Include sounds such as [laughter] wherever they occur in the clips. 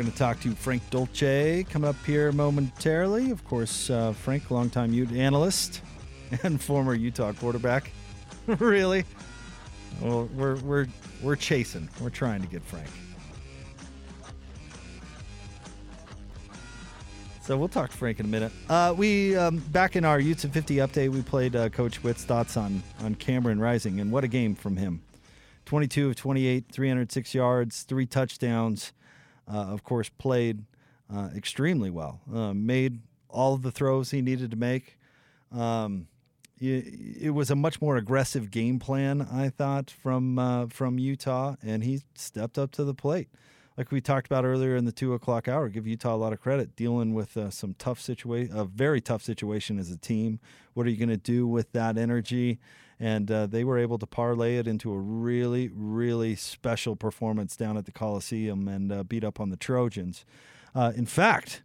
Going to talk to Frank Dolce coming up here momentarily. Of course, uh, Frank, longtime Ute analyst [laughs] and former Utah quarterback. [laughs] really? Well, we're we're we're chasing. We're trying to get Frank. So we'll talk to Frank in a minute. Uh, we um, back in our Utes at 50 update, we played uh, Coach Witt's thoughts on on Cameron Rising, and what a game from him. 22 of 28, 306 yards, three touchdowns. Uh, of course, played uh, extremely well. Uh, made all of the throws he needed to make. Um, it was a much more aggressive game plan, I thought, from uh, from Utah, and he stepped up to the plate. Like we talked about earlier in the two o'clock hour, give Utah a lot of credit dealing with uh, some tough situation, a very tough situation as a team. What are you going to do with that energy? And uh, they were able to parlay it into a really, really special performance down at the Coliseum and uh, beat up on the Trojans. Uh, in fact,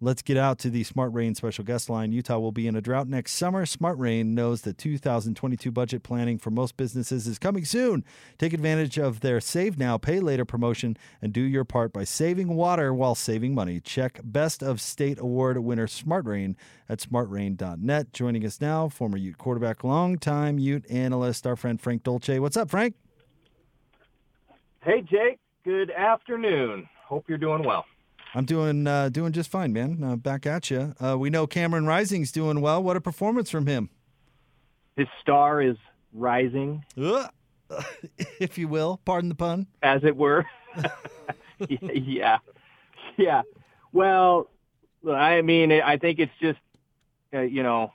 Let's get out to the Smart Rain special guest line. Utah will be in a drought next summer. Smart Rain knows that 2022 budget planning for most businesses is coming soon. Take advantage of their Save Now, Pay Later promotion and do your part by saving water while saving money. Check Best of State Award winner Smart Rain at smartrain.net. Joining us now, former Ute quarterback, longtime Ute analyst, our friend Frank Dolce. What's up, Frank? Hey, Jake. Good afternoon. Hope you're doing well. I'm doing uh, doing just fine, man. Uh, back at you. Uh, we know Cameron Rising's doing well. What a performance from him. His star is rising, [laughs] if you will. Pardon the pun, as it were. [laughs] [laughs] yeah, yeah. Well, I mean, I think it's just uh, you know,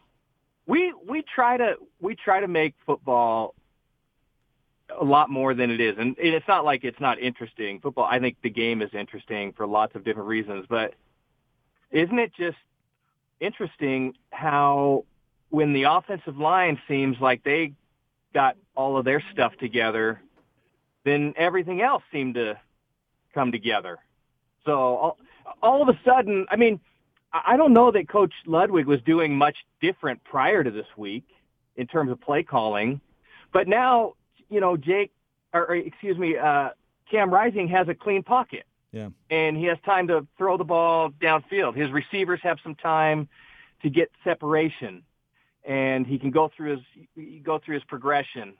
we we try to we try to make football a lot more than it is. And it's not like it's not interesting. Football, I think the game is interesting for lots of different reasons, but isn't it just interesting how when the offensive line seems like they got all of their stuff together, then everything else seemed to come together. So all, all of a sudden, I mean, I don't know that Coach Ludwig was doing much different prior to this week in terms of play calling, but now you know, Jake, or, or excuse me, uh, Cam Rising has a clean pocket. Yeah. And he has time to throw the ball downfield. His receivers have some time to get separation, and he can go through his go through his progression.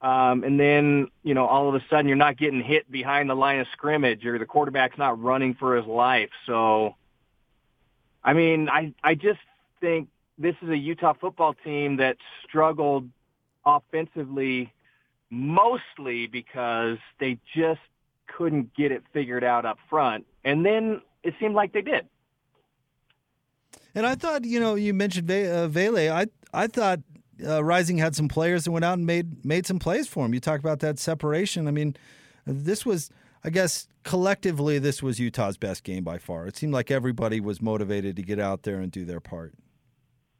Um, and then, you know, all of a sudden you're not getting hit behind the line of scrimmage or the quarterback's not running for his life. So, I mean, I, I just think this is a Utah football team that struggled offensively mostly because they just couldn't get it figured out up front. And then it seemed like they did. And I thought, you know, you mentioned uh, Vele. I I thought uh, Rising had some players that went out and made made some plays for him. You talk about that separation. I mean, this was, I guess, collectively, this was Utah's best game by far. It seemed like everybody was motivated to get out there and do their part.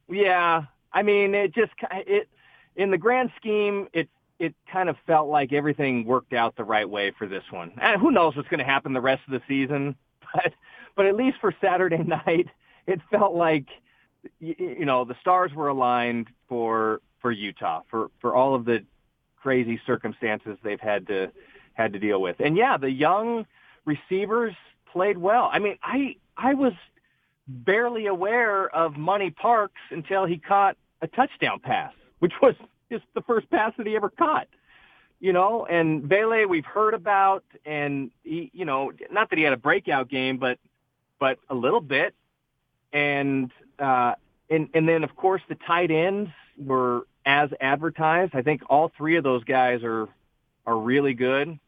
Yeah, I mean, it just it in the grand scheme, it it kind of felt like everything worked out the right way for this one. And who knows what's going to happen the rest of the season, [laughs] but but at least for Saturday [laughs] night, it felt like you know the stars were aligned for for Utah for for all of the crazy circumstances they've had to had to deal with. And yeah, the young receivers played well. I mean, I I was barely aware of Money Parks until he caught a touchdown pass, which was just the first pass that he ever caught. You know, and Vele we've heard about, and he, you know, not that he had a breakout game, but but a little bit, and uh, and and then of course the tight ends were as advertised. I think all three of those guys are are really good.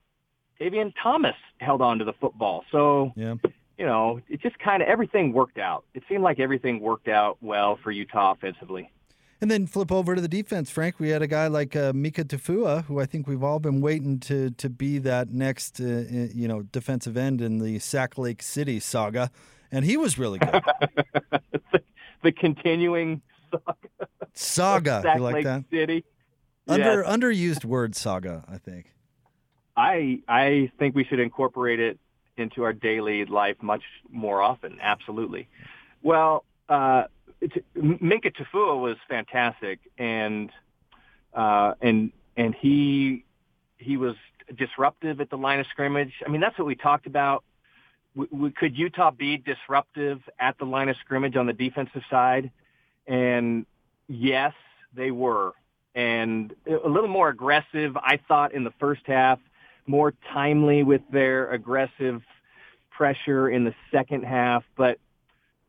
Davian Thomas held on to the football, so yeah. you know, it just kind of everything worked out. It seemed like everything worked out well for Utah offensively. And then flip over to the defense, Frank. We had a guy like uh, Mika Tafua, who I think we've all been waiting to to be that next, uh, uh you know, defensive end in the Sac Lake City saga, and he was really good. [laughs] the continuing saga. Saga, [laughs] Sac you like Lake that? City. Under Yes. underused word saga, I think. I I think we should incorporate it into our daily life much more often. Absolutely. Well, uh, Mika Tafua was fantastic, and uh, and and he he was disruptive at the line of scrimmage. I mean, that's what we talked about. W- w- could Utah be disruptive at the line of scrimmage on the defensive side? And yes, they were, and a little more aggressive. I thought in the first half more timely with their aggressive pressure in the second half. But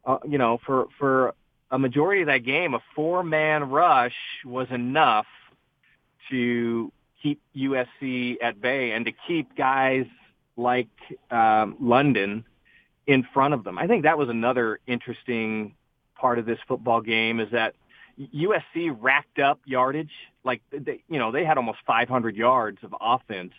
uh, you know, for for a majority of that game, a four-man rush was enough to keep USC at bay and to keep guys like um, London in front of them. I think that was another interesting part of this football game is that USC racked up yardage. Like they, you know, they had almost 500 yards of offense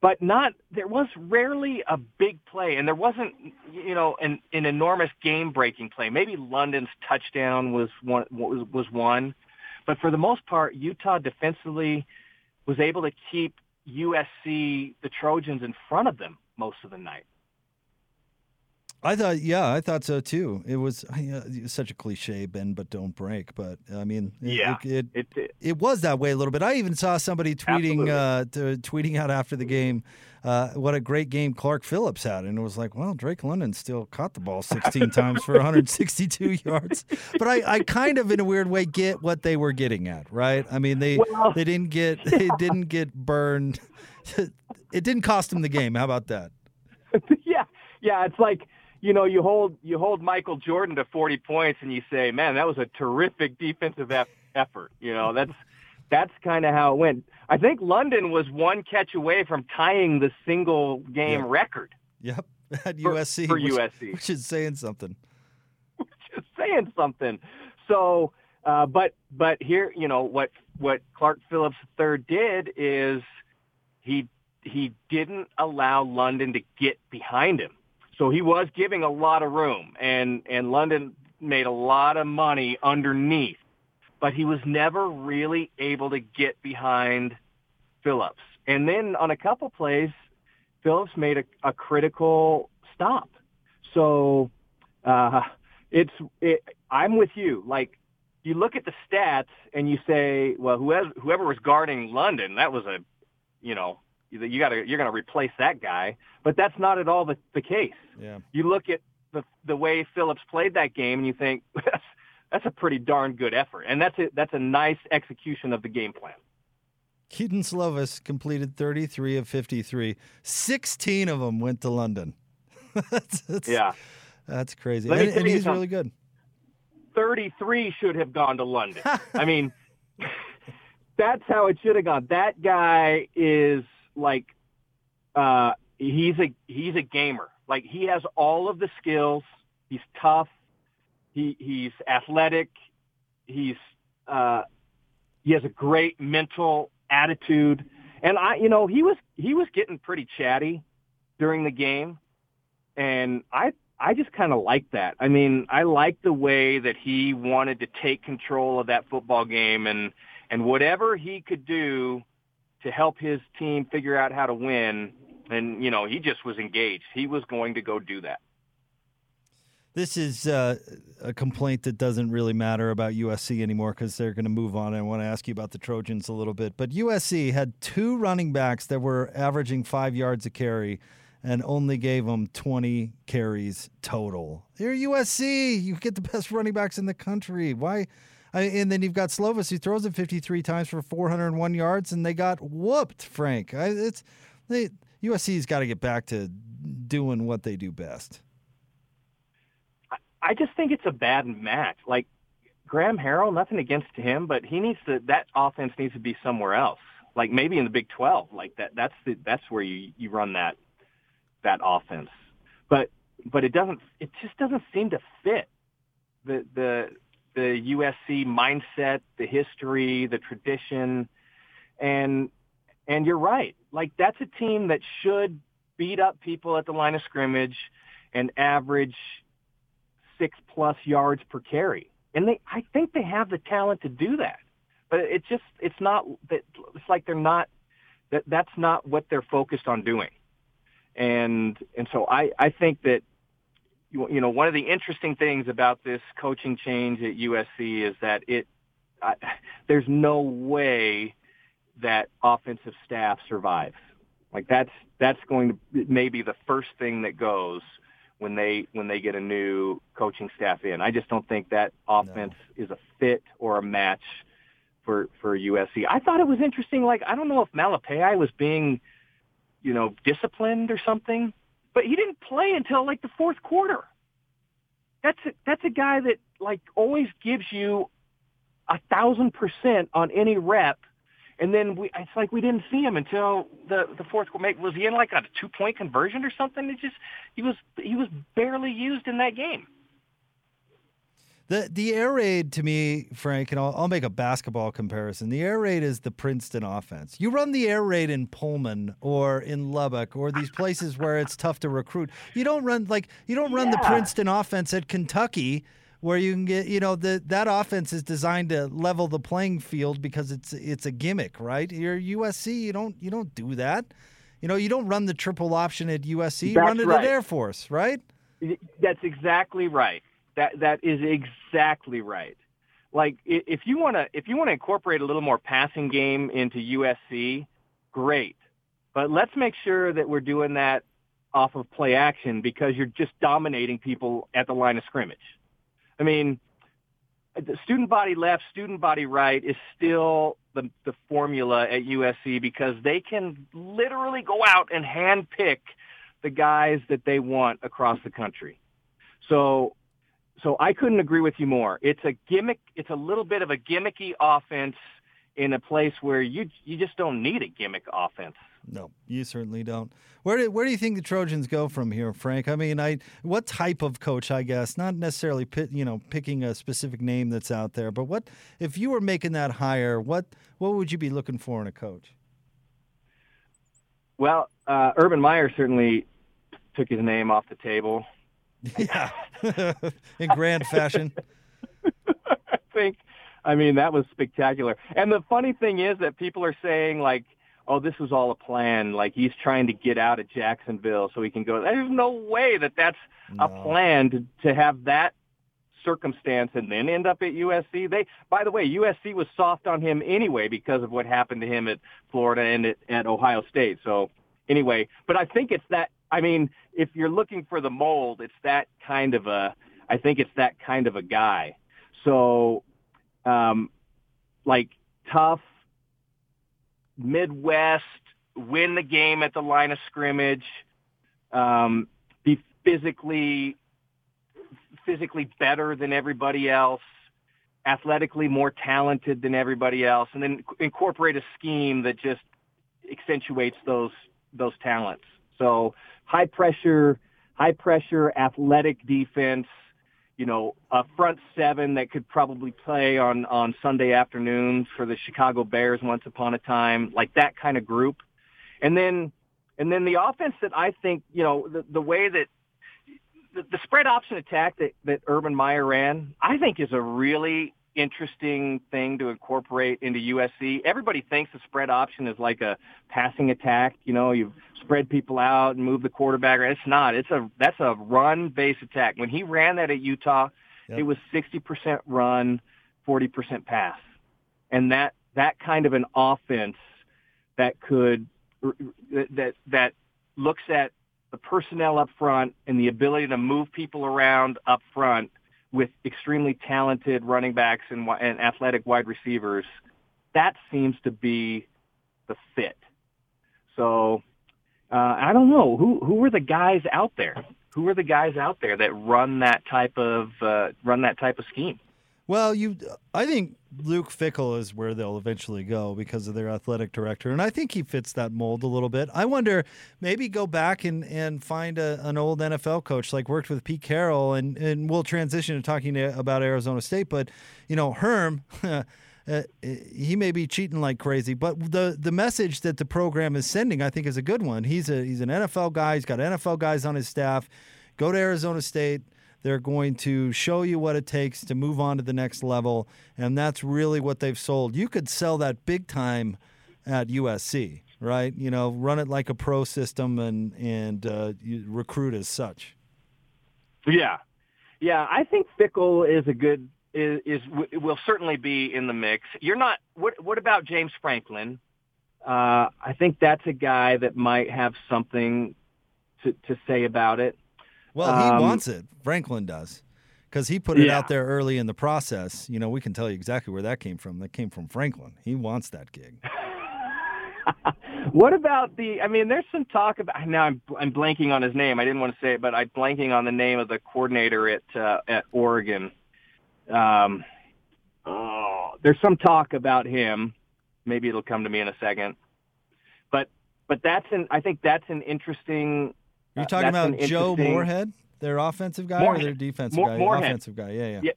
but not there was rarely a big play and there wasn't you know an an enormous game breaking play. Maybe london's touchdown was one was was one but for the most part utah defensively was able to keep usc the trojans in front of them most of the night I thought, yeah, I thought so too. It was uh, such a cliche, bend but don't break. But I mean, it, Yeah. it, it, it, it was that way a little bit. I even saw somebody tweeting uh, to, tweeting out after the game uh, what a great game Clark Phillips had, and it was like, well, Drake London still caught the ball 16 [laughs] times for 162 yards. But I, I kind of, in a weird way, get what they were getting at, right? I mean, they Well, they didn't get [laughs] they didn't get burned. [laughs] It didn't cost them the game. How about that? yeah yeah it's like you know you hold you hold michael jordan to 40 points and you say man that was a terrific defensive eff- effort you know that's that's kind of how it went i think london was one catch away from tying the single game Yeah. record Yep, [laughs] at USC for which, USC. which is saying something. [laughs] just saying something so uh but but here you know what what clark phillips III did is he he didn't allow london to get behind him so he was giving a lot of room and and london made a lot of money underneath but he was never really able to get behind phillips and then on a couple plays phillips made a, a critical stop so uh it's it, I'm with you. Like you look at the stats and you say, well, whoever whoever was guarding London, that was a, you know, you, got to you're going to replace that guy. But that's not at all the, the case. Yeah. You look at the the way Phillips played that game and you think [laughs] that's that's a pretty darn good effort, and that's a, that's a nice execution of the game plan. Kedon Slovis completed 33 of 53. 16 of them went to London. [laughs] that's, that's, Yeah, That's crazy. And, and he's really good. 33 should have gone to London. [laughs] I mean, that's how it should have gone. That guy is like, uh, he's a he's a gamer. Like he has all of the skills. He's tough. He he's athletic. He's uh, he has a great mental attitude. And I, you know, he was he was getting pretty chatty during the game, and I I just kind of like that. I mean, I like the way that he wanted to take control of that football game and and whatever he could do to help his team figure out how to win. And you know, he just was engaged. He was going to go do that. This is uh, a complaint that doesn't really matter about USC anymore because they're going to move on. I want to ask you about the Trojans a little bit. But USC had two running backs that were averaging five yards a carry and only gave them 20 carries total. You're USC. You get the best running backs in the country. Why? I, and then you've got Slovis who throws it 53 times for 401 yards, and they got whooped, Frank. I, it's they, USC's got to get back to doing what they do best. I just think it's a bad match. Like Graham Harrell, nothing against him, but he needs to. That offense needs to be somewhere else. Like maybe in the Big Twelve. Like that. That's the. That's where you you run that that offense. But but it doesn't. It just doesn't seem to fit. The the the USC mindset, the history, the tradition, and and you're right. Like that's a team that should beat up people at the line of scrimmage and average six plus yards per carry. And they, I think they have the talent to do that. But it's just, it's not, it's like they're not, that that's not what they're focused on doing. And, and so I, I think that, you know, one of the interesting things about this coaching change at USC is that it, I, there's no way that offensive staff survives. Like that's that's going to maybe the first thing that goes when they when they get a new coaching staff in. I just don't think that offense no. is a fit or a match for for USC. I thought it was interesting. Like I don't know if Malepeai was being, you know, disciplined or something, but he didn't play until like the fourth quarter. That's a, that's a guy that like always gives you a thousand percent on any rep and then we, it's like we didn't see him until the the fourth quarter. Was he in like a two point conversion or something? It just he was he was barely used in that game. The the air raid to me, Frank, and I'll, I'll make a basketball comparison. The air raid is the Princeton offense. You run the air raid in Pullman or in Lubbock or these places where it's tough to recruit. You don't run like you don't run yeah. the Princeton offense at Kentucky where you can get you know the that offense is designed to level the playing field because it's it's a gimmick, right? You're USC, you don't you don't do that. You know, you don't run the triple option at USC, you That's run it right. at Air Force, right? That's exactly right. That that is exactly right. Like if you want to if you want to incorporate a little more passing game into USC, great. But let's make sure that we're doing that off of play action because you're just dominating people at the line of scrimmage. I mean, the student body left, student body right is still the, the formula at USC because they can literally go out and handpick the guys that they want across the country. So, so I couldn't agree with you more. It's a gimmick. It's a little bit of a gimmicky offense in a place where you you just don't need a gimmick offense. No, you certainly don't. Where do, where do you think the Trojans go from here, Frank? I mean, I what type of coach? I guess not necessarily pit, you know picking a specific name that's out there, but what if you were making that hire? What what would you be looking for in a coach? Well, uh, Urban Meyer certainly took his name off the table. [laughs] Yeah, [laughs] in grand fashion. [laughs] I think. I mean, that was spectacular. And the funny thing is that people are saying like oh, this was all a plan. Like he's trying to get out of Jacksonville so he can go. There's no way that that's no. a plan to, to have that circumstance and then end up at USC. They, by the way, USC was soft on him anyway because of what happened to him at Florida and at, at Ohio State. So anyway, but I think it's that. I mean, if you're looking for the mold, it's that kind of a. I think it's that kind of a guy. So, um, like tough, Midwest, win the game at the line of scrimmage, um, be physically physically better than everybody else, athletically more talented than everybody else, and then incorporate a scheme that just accentuates those those talents. So high pressure, high pressure athletic defense you know, a front seven that could probably play on, on Sunday afternoons for the Chicago Bears once upon a time, like that kind of group. And then, and then the offense that I think, you know, the, the way that the, the spread option attack that, that Urban Meyer ran, I think is a really interesting thing to incorporate into USC. Everybody thinks the spread option is like a passing attack. You know, you spread people out and move the quarterback. It's not. It's a that's a run base attack. When he ran that at Utah, yep. it was 60% run, 40% pass. And that that kind of an offense that could that that looks at the personnel up front and the ability to move people around up front with extremely talented running backs and, and athletic wide receivers, that seems to be the fit. So uh, I don't know who who are the guys out there. Who are the guys out there that run that type of uh, run that type of scheme? Well, you, I think Luke Fickell is where they'll eventually go because of their athletic director, and I think he fits that mold a little bit. I wonder, maybe go back and, and find a, an old NFL coach like worked with Pete Carroll, and, and we'll transition to talking to, about Arizona State. But you know, Herm. [laughs] Uh, he may be cheating like crazy, but the the message that the program is sending, I think, is a good one. He's a he's an NFL guy. He's got NFL guys on his staff. Go to Arizona State. They're going to show you what it takes to move on to the next level, and that's really what they've sold. You could sell that big time at USC, right? You know, run it like a pro system and and uh, recruit as such. Yeah, yeah. I think Fickell is a good is, is will certainly be in the mix. You're not. What What about James Franklin? Uh, I think that's a guy that might have something to to say about it. Well, he um, wants it. Franklin does. Because he put it yeah. out there early in the process. You know, we can tell you exactly where that came from. That came from Franklin. He wants that gig. [laughs] what about the? I mean, there's some talk about. Now I'm I'm blanking on his name. I didn't want to say it, but I'm blanking on the name of the coordinator at uh, at Oregon. Um, oh, there's some talk about him. Maybe it'll come to me in a second. But but that's an. I think that's an interesting are you talking about Joe Moorhead, their offensive guy, Moorhead. or their defensive Mo- guy? Moorhead. Offensive guy, yeah, yeah, yeah,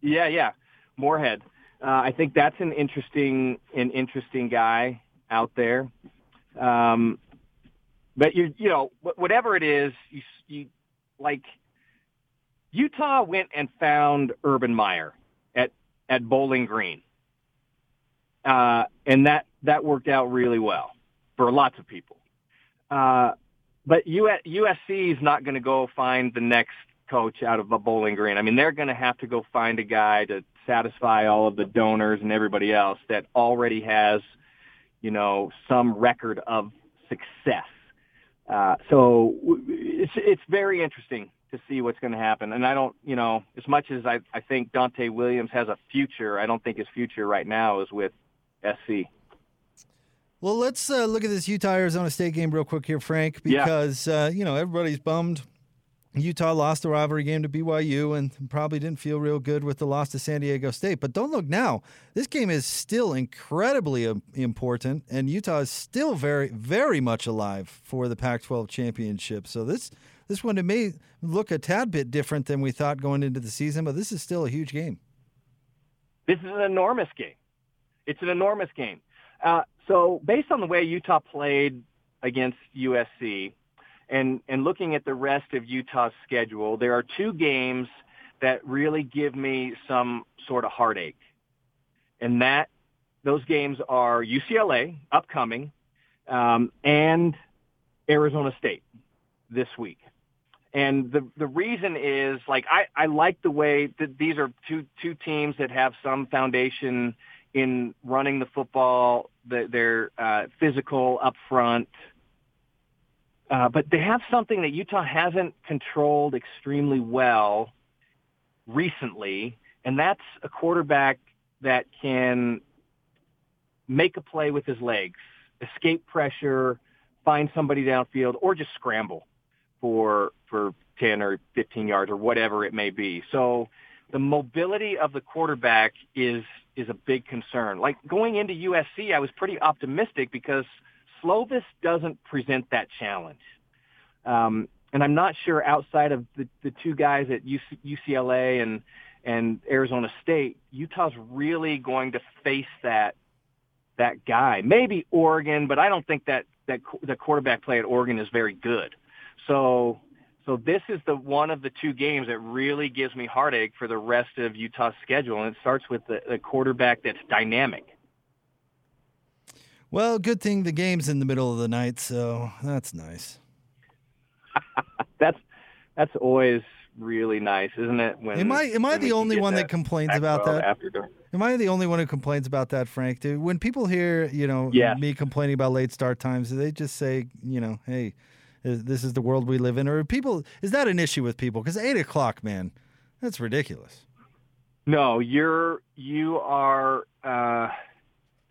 yeah. yeah. Moorhead. Uh, I think that's an interesting, an interesting guy out there. Um, but you, you know, whatever it is, you, you like Utah went and found Urban Meyer at at Bowling Green, uh, and that that worked out really well for lots of people. Uh, but USC is not going to go find the next coach out of a Bowling Green. I mean, they're going to have to go find a guy to satisfy all of the donors and everybody else that already has, you know, some record of success. Uh, so it's it's very interesting to see what's going to happen. And I don't, you know, as much as I I think Donte Williams has a future, I don't think his future right now is with SC. Well, let's uh, look at this Utah Arizona State game real quick here, Frank, because yeah. uh, you know everybody's bummed. Utah lost the rivalry game to BYU and probably didn't feel real good with the loss to San Diego State. But don't look now; this game is still incredibly um, important, and Utah is still very, very much alive for the Pac-12 championship. So this this one it may look a tad bit different than we thought going into the season, but this is still a huge game. This is an enormous game. It's an enormous game. Uh, so based on the way Utah played against USC and, and looking at the rest of Utah's schedule, there are two games that really give me some sort of heartache. And that those games are UCLA upcoming um, and Arizona State this week. And the the reason is like I, I like the way that these are two two teams that have some foundation in running the football. They're uh, physical up front. Uh, but they have something that Utah hasn't controlled extremely well recently, and that's a quarterback that can make a play with his legs, escape pressure, find somebody downfield, or just scramble for for 10 or 15 yards or whatever it may be. So the mobility of the quarterback is is a big concern. Like going into USC, I was pretty optimistic because Slovis doesn't present that challenge. Um, and I'm not sure outside of the, the two guys at UC, UCLA and and Arizona State, Utah's really going to face that that guy. Maybe Oregon, but I don't think that that the quarterback play at Oregon is very good. So so this is the one of the two games that really gives me heartache for the rest of Utah's schedule, and it starts with the, the quarterback that's dynamic. Well, good thing the game's in the middle of the night, so that's nice. [laughs] that's that's always really nice, isn't it? When am I am I the only one that, that complains about that? After am I the only one who complains about that, Frank? Do when people hear you know yes. me complaining about late start times, do they just say you know, hey? This is the world we live in, or people is that an issue with people? Because eight o'clock, man, that's ridiculous. No, you're you are uh,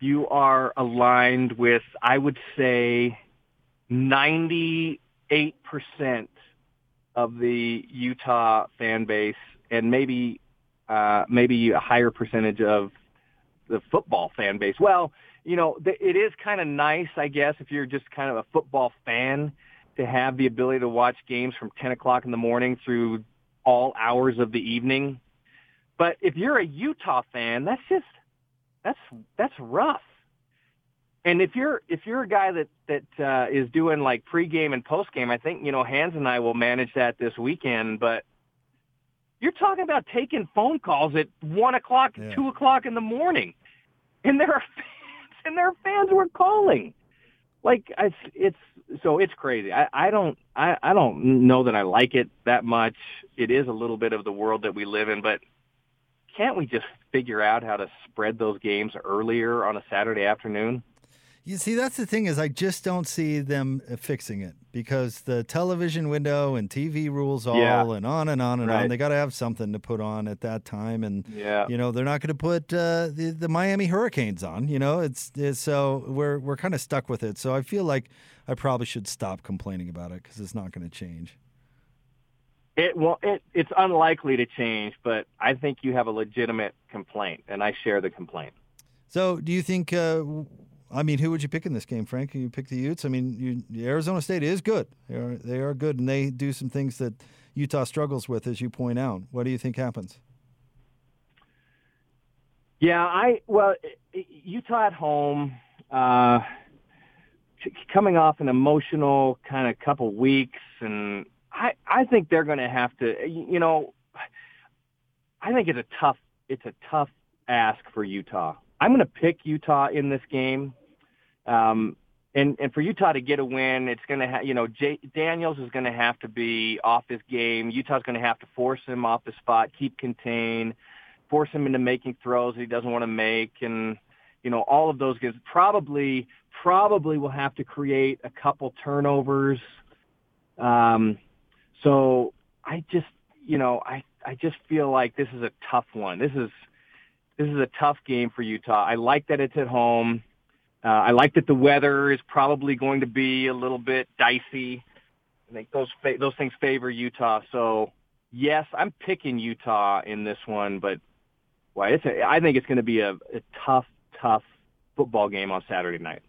you are aligned with I would say ninety eight percent of the Utah fan base, and maybe uh, maybe a higher percentage of the football fan base. Well, you know, it is kind of nice, I guess, if you're just kind of a football fan to have the ability to watch games from 10 o'clock in the morning through all hours of the evening. But if you're a Utah fan, that's just that's that's rough. And if you're if you're a guy that that uh, is doing like pregame and postgame, I think you know Hans and I will manage that this weekend. But you're talking about taking phone calls at one o'clock, yeah. two o'clock in the morning, and there are [laughs] fans, and there are fans who are calling. Like it's it's so it's crazy. I, I don't I, I don't know that I like it that much. It is a little bit of the world that we live in, but can't we just figure out how to spread those games earlier on a Saturday afternoon? You see, that's the thing is I just don't see them uh, fixing it because the television window and TV rules all yeah. and on and on and right. on. They got to have something to put on at that time, and yeah. you know they're not going to put uh, the the Miami Hurricanes on. You know, it's, it's so we're we're kind of stuck with it. So I feel like I probably should stop complaining about it because it's not going to change. It well, it, it's unlikely to change, but I think you have a legitimate complaint, and I share the complaint. So, do you think? Uh, I mean, who would you pick in this game, Frank? Can you pick the Utes? I mean, you, Arizona State is good. They are, they are good, and they do some things that Utah struggles with, as you point out. What do you think happens? Yeah, I well, Utah at home, uh, coming off an emotional kind of couple weeks, and I I think they're going to have to, you know, I think it's a tough it's a tough ask for Utah. I'm going to pick Utah in this game. Um, and, and for Utah to get a win, it's going to have, you know, J- Daniels is going to have to be off his game. Utah's going to have to force him off the spot, keep contained, force him into making throws that he doesn't want to make. And, you know, all of those guys probably, probably will have to create a couple turnovers. Um, so I just, you know, I, I just feel like this is a tough one. This is, this is a tough game for Utah. I like that it's at home. Uh, I like that the weather is probably going to be a little bit dicey. I think those fa- those things favor Utah. So yes, I'm picking Utah in this one, but why? It's a, I think it's going to be a, a tough, tough football game on Saturday night.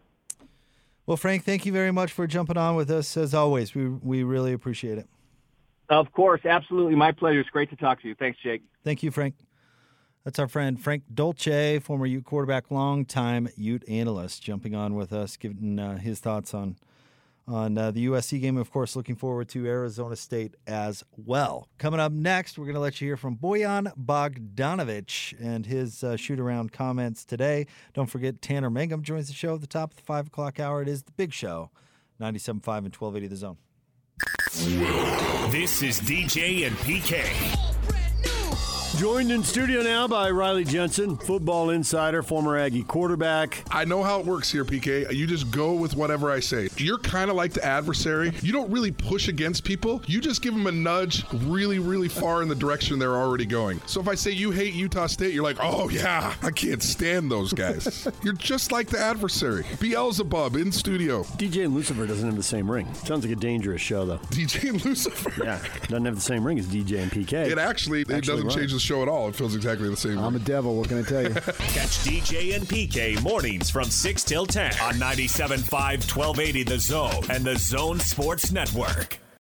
Well, Frank, thank you very much for jumping on with us. As always, we we really appreciate it. Of course, absolutely, my pleasure. It's great to talk to you. Thanks, Jake. Thank you, Frank. That's our friend Frank Dolce, former Ute quarterback, longtime Ute analyst, jumping on with us, giving uh, his thoughts on on uh, the USC game. Of course, looking forward to Arizona State as well. Coming up next, we're going to let you hear from Bojan Bogdanovic and his uh, shoot around comments today. Don't forget, Tanner Mangum joins the show at the top of the 5 o'clock hour. It is the big show, 97.5 and 1280 The Zone. This is DJ and PK. Joined in studio now by Riley Jensen, football insider, former Aggie quarterback. I know how it works here, PK. You just go with whatever I say. You're kind of like the adversary. You don't really push against people. You just give them a nudge really, really far in the direction they're already going. So if I say you hate Utah State, you're like, oh yeah, I can't stand those guys. [laughs] you're just like the adversary. Beelzebub in studio. DJ and Lucifer doesn't have the same ring. Sounds like a dangerous show though. DJ and Lucifer. Yeah, doesn't have the same ring as DJ and PK. It actually, actually it doesn't right. change the show at all. It feels exactly the same. I'm a devil. What can I tell you? [laughs] Catch DJ and PK mornings from 6 till 10 on 97.5, 1280 The Zone and The Zone Sports Network.